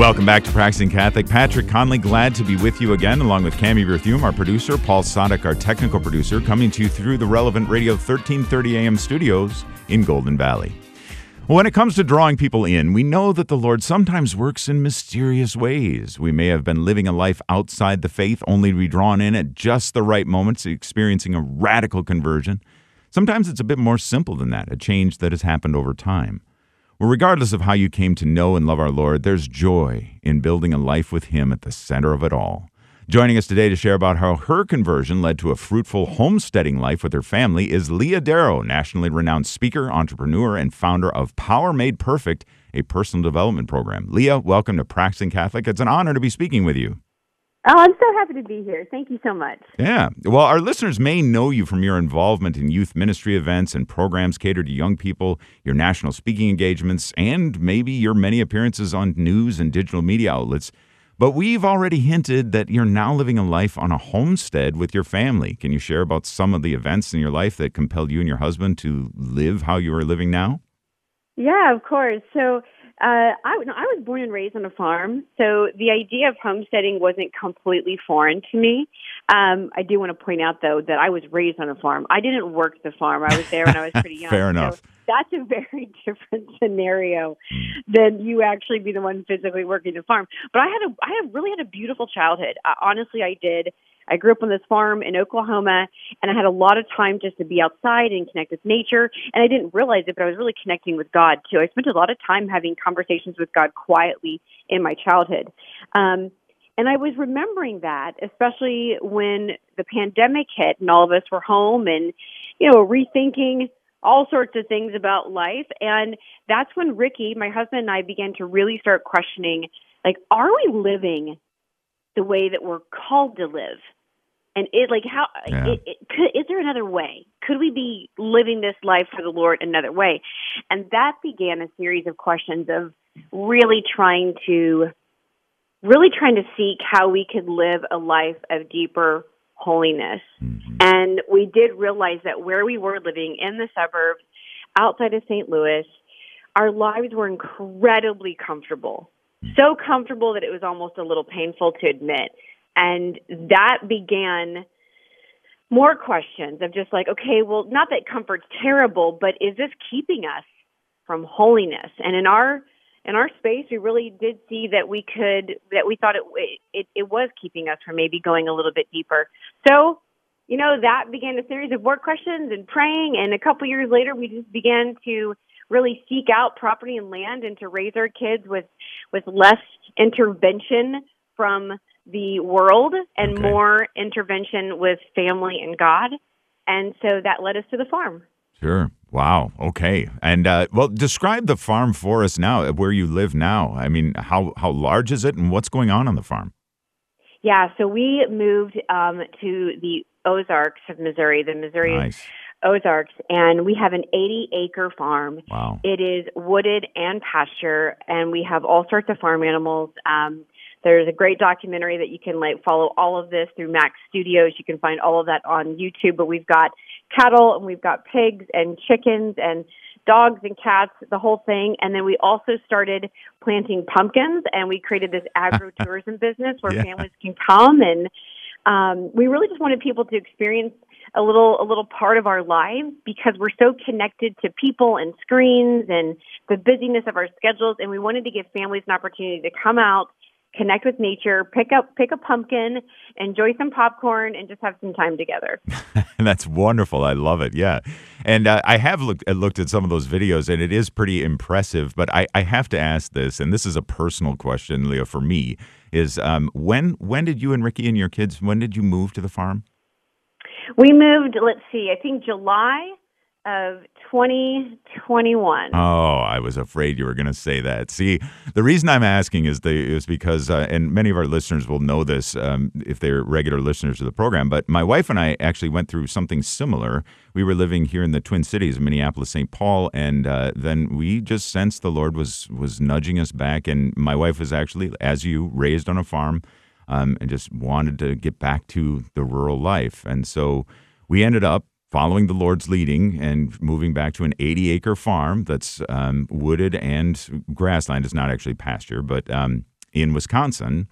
Welcome back to Practicing Catholic. Patrick Conley, glad to be with you again, along with Cami Berthume, our producer, Paul Sadek, our technical producer, coming to you through the Relevant Radio 1330 AM studios in Golden Valley. When it comes to drawing people in, we know that the Lord sometimes works in mysterious ways. We may have been living a life outside the faith, only to be drawn in at just the right moments, experiencing a radical conversion. Sometimes it's a bit more simple than that, a change that has happened over time. Well, regardless of how you came to know and love our Lord, there's joy in building a life with Him at the center of it all. Joining us today to share about how her conversion led to a fruitful homesteading life with her family is Leah Darrow, nationally renowned speaker, entrepreneur, and founder of Power Made Perfect, a personal development program. Leah, welcome to Practicing Catholic. It's an honor to be speaking with you. Oh, I'm so happy to be here. Thank you so much. Yeah. Well, our listeners may know you from your involvement in youth ministry events and programs catered to young people, your national speaking engagements, and maybe your many appearances on news and digital media outlets. But we've already hinted that you're now living a life on a homestead with your family. Can you share about some of the events in your life that compelled you and your husband to live how you are living now? Yeah, of course. So, uh, I, I was born and raised on a farm, so the idea of homesteading wasn't completely foreign to me. Um, I do want to point out, though, that I was raised on a farm. I didn't work the farm. I was there when I was pretty young. Fair enough. So that's a very different scenario than you actually be the one physically working the farm. But I had a, I had really had a beautiful childhood. Uh, honestly, I did. I grew up on this farm in Oklahoma, and I had a lot of time just to be outside and connect with nature. And I didn't realize it, but I was really connecting with God too. I spent a lot of time having conversations with God quietly in my childhood. Um, and I was remembering that, especially when the pandemic hit and all of us were home and, you know, rethinking all sorts of things about life. And that's when Ricky, my husband, and I began to really start questioning, like, are we living the way that we're called to live? And it like how Yeah. it, it, could, is there another way? Could we be living this life for the Lord another way? And that began a series of questions of really trying to really trying to seek how we could live a life of deeper holiness. Mhm. And we did realize that where we were living in the suburbs outside of St. Louis, our lives were incredibly comfortable. So comfortable that it was almost a little painful to admit. And that began more questions of just like, okay, well, not that comfort's terrible, but is this keeping us from holiness? And in our in our space, we really did see that we could that we thought it it, it was keeping us from maybe going a little bit deeper. So, you know, that began a series of work questions and praying. And a couple years later, we just began to really seek out property and land and to raise our kids with with less intervention from the world and Okay. more intervention with family and God. And so that led us to the farm. Sure. Wow. Okay. And uh, well, describe the farm for us now, uh, where you live now. I mean, how how large is it, and what's going on on the farm? Yeah, so we moved um, to the Ozarks of Missouri, the Missouri Nice. Ozarks, and we have an 80 acre farm. Wow. It is wooded and pasture, and we have all sorts of farm animals. Um, there's a great documentary that you can like follow all of this through Max Studios. You can find all of that on YouTube. But we've got cattle and we've got pigs and chickens and dogs and cats, the whole thing. And then we also started planting pumpkins, and we created this agro-tourism business where Yeah. families can come and um, we really just wanted people to experience a little a little part of our lives because we're so connected to people and screens and the busyness of our schedules and we wanted to give families an opportunity to come out connect with nature pick up pick a pumpkin enjoy some popcorn and just have some time together That's wonderful. I love it. Yeah, and uh, I have looked uh, looked at some of those videos, and it is pretty impressive. But I, I have to ask this, and this is a personal question, Leah, for me. Is um, when when did you and Ricky and your kids when did you move to the farm? we moved let's see i think july of 2021 Oh, I was afraid you were going to say that. See, the reason I'm asking is the is because, uh, and many of our listeners will know this um, if they're regular listeners of the program. But my wife and I actually went through something similar. We were living here in the Twin Cities, Minneapolis, St. Paul, and uh, then we just sensed the Lord was was nudging us back. And my wife was actually, as you, raised on a farm, um, and just wanted to get back to the rural life. And so we ended up following the Lord's leading and moving back to an 80 acre farm that's um, wooded and grassland. It's not actually pasture, but um, in Wisconsin,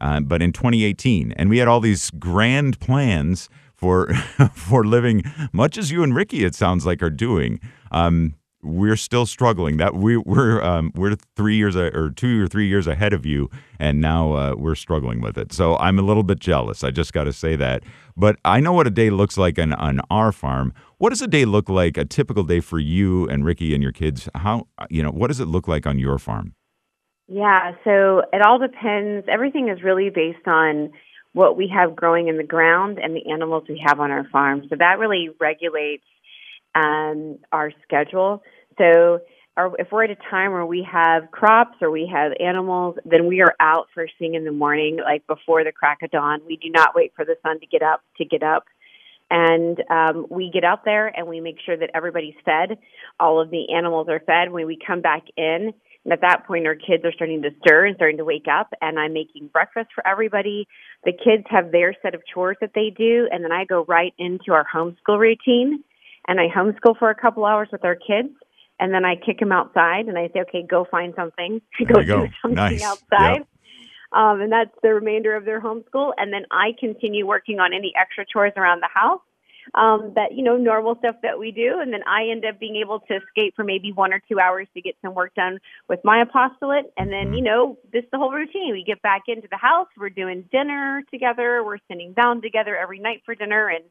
uh, but in 2018, and we had all these grand plans for for living, much as you and Ricky, it sounds like, are doing. Um, we're still struggling. That we we're um, we're three years or two or three years ahead of you, and now uh, we're struggling with it. So I'm a little bit jealous. I just got to say that. But I know what a day looks like on, on our farm. What does a day look like? A typical day for you and Ricky and your kids. How you know what does it look like on your farm? Yeah, so it all depends. Everything is really based on what we have growing in the ground and the animals we have on our farm. So that really regulates um, our schedule. So our, if we're at a time where we have crops or we have animals, then we are out first thing in the morning, like before the crack of dawn. We do not wait for the sun to get up to get up. And um, we get out there and we make sure that everybody's fed. All of the animals are fed. When we come back in, and at that point, our kids are starting to stir and starting to wake up, and I'm making breakfast for everybody. The kids have their set of chores that they do, and then I go right into our homeschool routine and I homeschool for a couple hours with our kids. And then I kick them outside and I say, okay, go find something. go, go, do something nice. outside. Yep. Um, and that's the remainder of their homeschool. And then I continue working on any extra chores around the house um, that, you know, normal stuff that we do. And then I end up being able to escape for maybe one or two hours to get some work done with my apostolate. And then, Mm-hmm. you know, this is the whole routine. We get back into the house. We're doing dinner together. We're sitting down together every night for dinner. And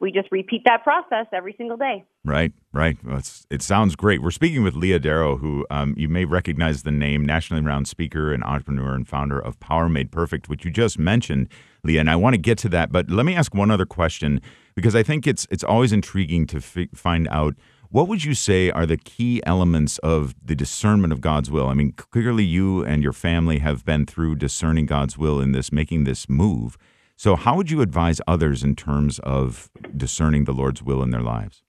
we just repeat that process every single day. Right, right. Well, it sounds great. We're speaking with Leah Darrow, who um, you may recognize the name, nationally renowned speaker and entrepreneur and founder of Power Made Perfect, which you just mentioned, Leah. And I want to get to that, but let me ask one other question because I think it's it's always intriguing to fi- find out what would you say are the key elements of the discernment of God's will. I mean, clearly you and your family have been through discerning God's will in this, making this move. So, how would you advise others in terms of discerning the Lord's will in their lives?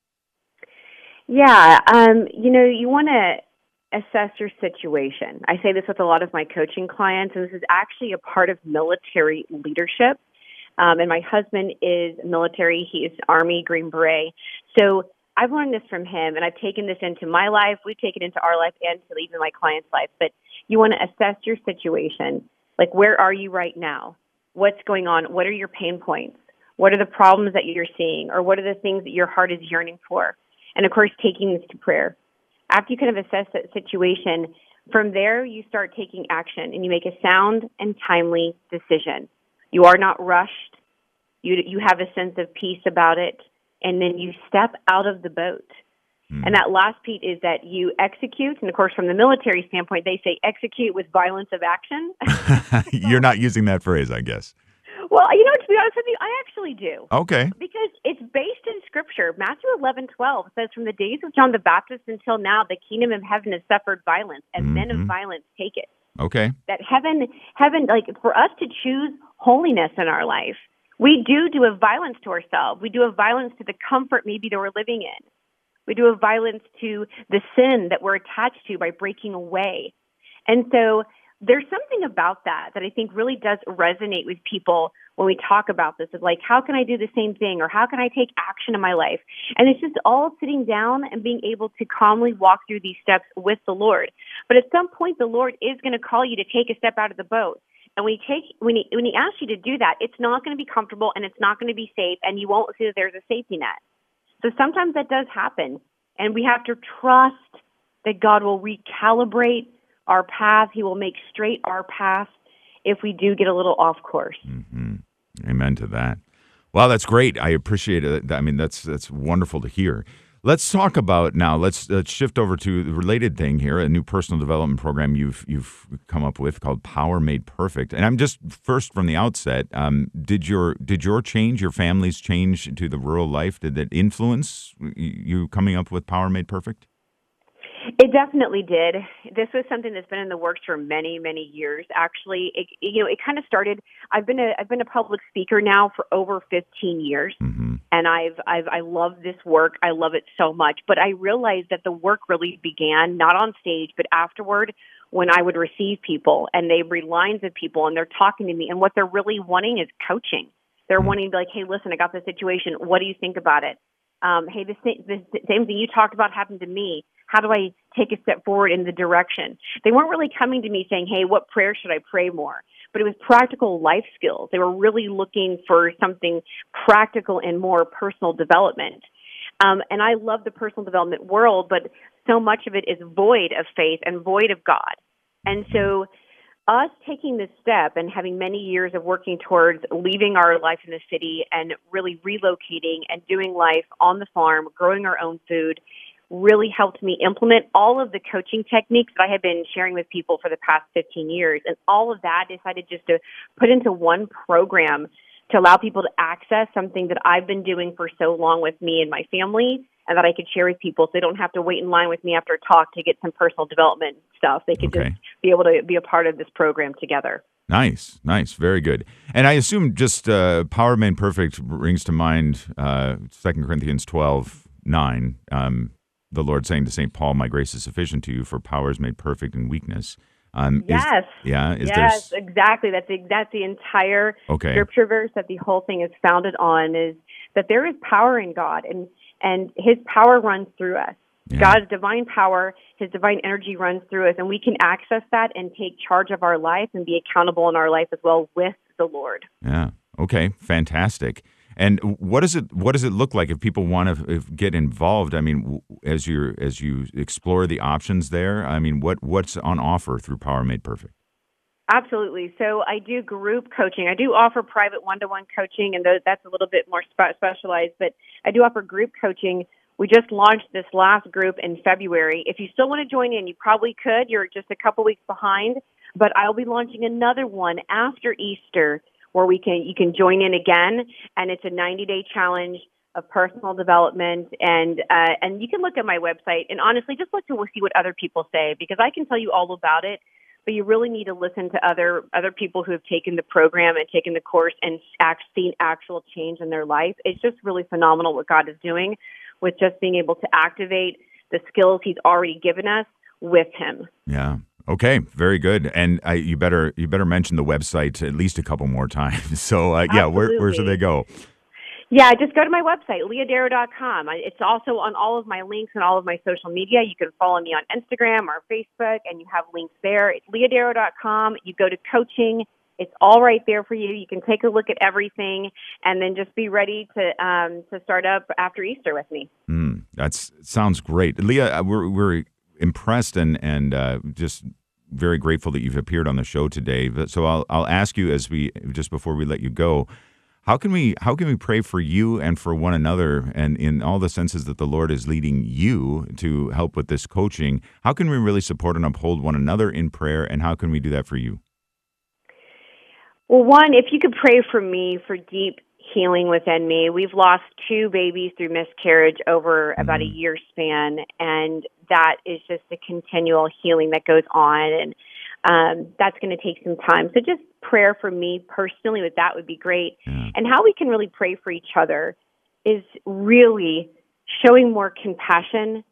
Yeah, um, you know, you want to assess your situation. I say this with a lot of my coaching clients, and this is actually a part of military leadership. Um, and my husband is military; he is Army Green Beret. So I've learned this from him, and I've taken this into my life. We've taken it into our life and to even my client's life. But you want to assess your situation. Like, where are you right now? What's going on? What are your pain points? What are the problems that you're seeing, or what are the things that your heart is yearning for? And of course, taking this to prayer. After you kind of assess that situation, from there you start taking action and you make a sound and timely decision. You are not rushed. You you have a sense of peace about it, and then you step out of the boat. And that last piece is that you execute, and of course, from the military standpoint, they say execute with violence of action. You're not using that phrase, I guess. well, you know, to be honest with you, I actually do. Okay. Because it's based in Scripture. Matthew eleven twelve says, "From the days of John the Baptist until now, the kingdom of heaven has suffered violence, and men of Mhm. violence take it." Okay. That heaven, heaven, like for us to choose holiness in our life, we do do a violence to ourselves. We do a violence to the comfort maybe that we're living in. We do a violence to the sin that we're attached to by breaking away. And so there's something about that that I think really does resonate with people when we talk about this of like, how can I do the same thing or how can I take action in my life? And it's just all sitting down and being able to calmly walk through these steps with the Lord. But at some point, the Lord is going to call you to take a step out of the boat. And when he take when he when he asks you to do that, it's not going to be comfortable and it's not going to be safe, and you won't see that there's a safety net. So sometimes that does happen, and we have to trust that God will recalibrate our path. He will make straight our path if we do get a little off course. hmm Amen to that. Well, that's great. I appreciate it. I mean, that's that's wonderful to hear. Let's talk about now. Let's, let's shift over to the related thing here. A new personal development program you've you've come up with called Power Made Perfect. And I'm just first from the outset. Um, did your did your change, your family's change to the rural life, did that influence you coming up with Power Made Perfect? It definitely did. This was something that's been in the works for many, many years. Actually, it, you know, it kind of started. I've been a I've been a public speaker now for over 15 years, hmm and I've I've I love this work. I love it so much. But I realized that the work really began not on stage, but afterward when I would receive people and they read lines of people and they're talking to me, and what they're really wanting is coaching. They're wanting to be like, hey, listen, I got this situation. What do you think about it? Um, hey, this, this same thing you talked about happened to me. How do I take a step forward in the direction? They weren't really coming to me saying, hey, what prayer should I pray more? But it was practical life skills. They were really looking for something practical and more personal development. Um, and I love the personal development world, but so much of it is void of faith and void of God. And so, us taking this step and having many years of working towards leaving our life in the city and really relocating and doing life on the farm, growing our own food, really helped me implement all of the coaching techniques that I had been sharing with people for the past 15 years. And all of that I decided just to put into one program to allow people to access something that I've been doing for so long with me and my family and that I could share with people so they don't have to wait in line with me after a talk to get some personal development stuff. They could okay. just be able to be a part of this program together. Nice, nice, very good. And I assume just uh, Power Made Perfect brings to mind uh, 2 Corinthians 12, 9. Um, the Lord saying to St. Paul, My grace is sufficient to you, for power is made perfect in weakness. Um, yes. Is, yeah. Is yes. Exactly. That's the, that's the entire okay. scripture verse that the whole thing is founded on. Is that there is power in God, and and His power runs through us. Yeah. God's divine power, His divine energy runs through us, and we can access that and take charge of our life and be accountable in our life as well with the Lord. Yeah. Okay. Fantastic. And what does it what does it look like if people want to get involved? I mean, as you as you explore the options there, I mean, what what's on offer through Power Made Perfect? Absolutely. So I do group coaching. I do offer private one-to-one coaching, and that's a little bit more specialized. But I do offer group coaching. We just launched this last group in February. If you still want to join in, you probably could. You're just a couple weeks behind, but I'll be launching another one after Easter where we can you can join in again, and it's a 90 day challenge of personal development and uh, and you can look at my website and honestly just look to see what other people say because I can tell you all about it but you really need to listen to other other people who have taken the program and taken the course and act, seen actual change in their life. It's just really phenomenal what God is doing with just being able to activate the skills He's already given us with Him. Yeah. Okay, very good. And uh, you better you better mention the website at least a couple more times. So uh, yeah, where where should they go? Yeah, just go to my website, leahdarrow.com. It's also on all of my links and all of my social media. You can follow me on Instagram or Facebook, and you have links there. It's leahdarrow.com. You go to coaching. It's all right there for you. You can take a look at everything, and then just be ready to um, to start up after Easter with me. Mm, that sounds great, Leah. Uh, we're we're impressed and and uh, just very grateful that you've appeared on the show today. So I'll I'll ask you as we just before we let you go, how can we how can we pray for you and for one another and in all the senses that the Lord is leading you to help with this coaching? How can we really support and uphold one another in prayer and how can we do that for you? Well, one, if you could pray for me for deep healing within me. We've lost two babies through miscarriage over about a mm-hmm. year span, and that is just a continual healing that goes on, and um, that's going to take some time. So, just prayer for me personally with that would be great. Yeah. And how we can really pray for each other is really showing more compassion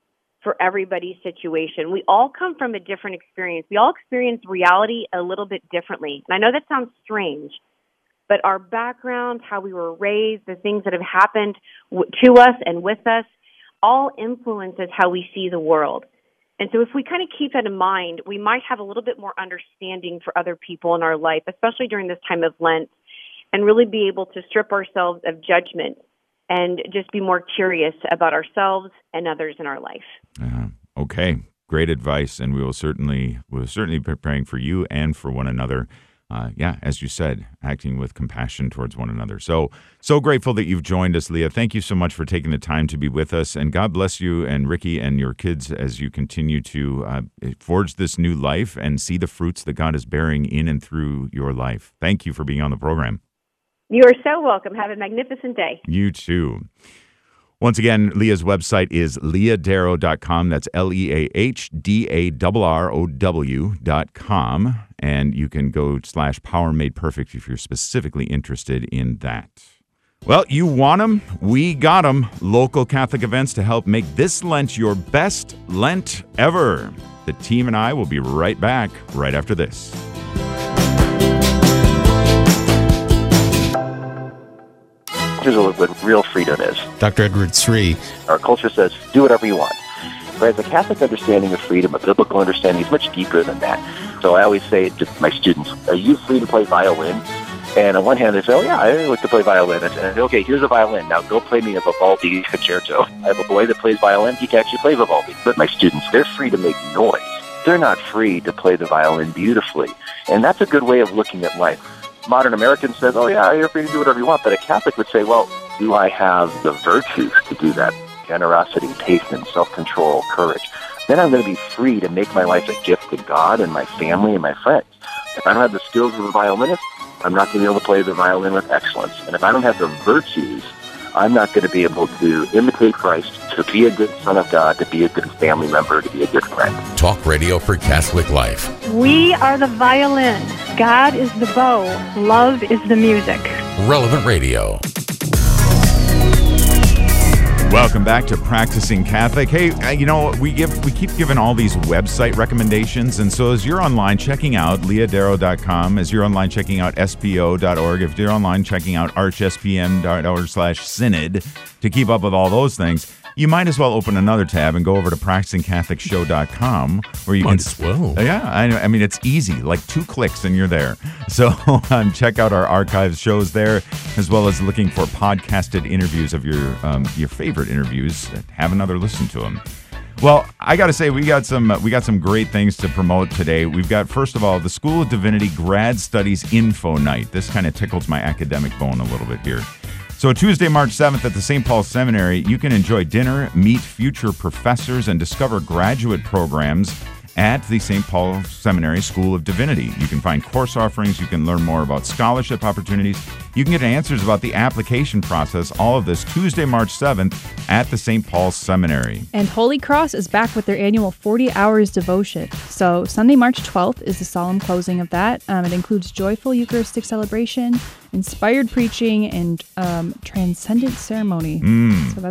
for everybody's situation. We all come from a different experience. We all experience reality a little bit differently. And I know that sounds strange, but our background, how we were raised, the things that have happened to us and with us, all influences how we see the world. And so if we kind of keep that in mind, we might have a little bit more understanding for other people in our life, especially during this time of Lent, and really be able to strip ourselves of judgment and just be more curious about ourselves and others in our life. Uh, okay, great advice, and we will certainly we will certainly be praying for you and for one another uh, yeah, as you said, acting with compassion towards one another. So, so grateful that you've joined us, Leah. Thank you so much for taking the time to be with us. And God bless you and Ricky and your kids as you continue to uh, forge this new life and see the fruits that God is bearing in and through your life. Thank you for being on the program. You are so welcome. Have a magnificent day. You too. Once again, Leah's website is leahdarrow.com. That's L E A H D A R R O W.com. And you can go slash power made perfect if you're specifically interested in that. Well, you want them? We got them. Local Catholic events to help make this Lent your best Lent ever. The team and I will be right back right after this. Here's what real freedom is. Dr. Edward Sri. Our culture says, do whatever you want. Whereas a Catholic understanding of freedom, a biblical understanding, is much deeper than that. So I always say to my students, are you free to play violin? And on one hand, they say, oh, yeah, I like to play violin. And I say, okay, here's a violin. Now go play me a Vivaldi concerto. I have a boy that plays violin. He can actually play Vivaldi. But my students, they're free to make noise. They're not free to play the violin beautifully. And that's a good way of looking at life. Modern American says, oh, yeah, you're free to do whatever you want. But a Catholic would say, well, do I have the virtues to do that? Generosity, patience, self-control, courage. Then I'm going to be free to make my life a gift to God and my family and my friends. If I don't have the skills of a violinist, I'm not going to be able to play the violin with excellence. And if I don't have the virtues, I'm not going to be able to imitate Christ, to be a good son of God, to be a good family member, to be a good friend. Talk radio for Catholic life. We are the violin. God is the bow. Love is the music. Relevant Radio. Welcome back to Practicing Catholic. Hey, uh, you know we give we keep giving all these website recommendations, and so as you're online checking out leahdarrow.com, as you're online checking out spo.org, if you're online checking out archspm.org/synod to keep up with all those things, you might as well open another tab and go over to practicingcatholicshow.com where you Might can as well. yeah, I, I mean it's easy, like two clicks and you're there. So um, check out our archives shows there, as well as looking for podcasted interviews of your um, your favorite interviews. Have another listen to them. Well, I got to say we got some we got some great things to promote today. We've got first of all the School of Divinity Grad Studies Info Night. This kind of tickles my academic bone a little bit here. So Tuesday, March 7th at the St. Paul Seminary, you can enjoy dinner, meet future professors, and discover graduate programs at the St. Paul Seminary School of Divinity. You can find course offerings, you can learn more about scholarship opportunities, you can get answers about the application process, all of this Tuesday, March 7th at the St. Paul Seminary. And Holy Cross is back with their annual 40 Hours devotion. So, Sunday, March 12th is the solemn closing of that. Um, it includes joyful Eucharistic celebration, inspired preaching, and um, transcendent ceremony. So, that's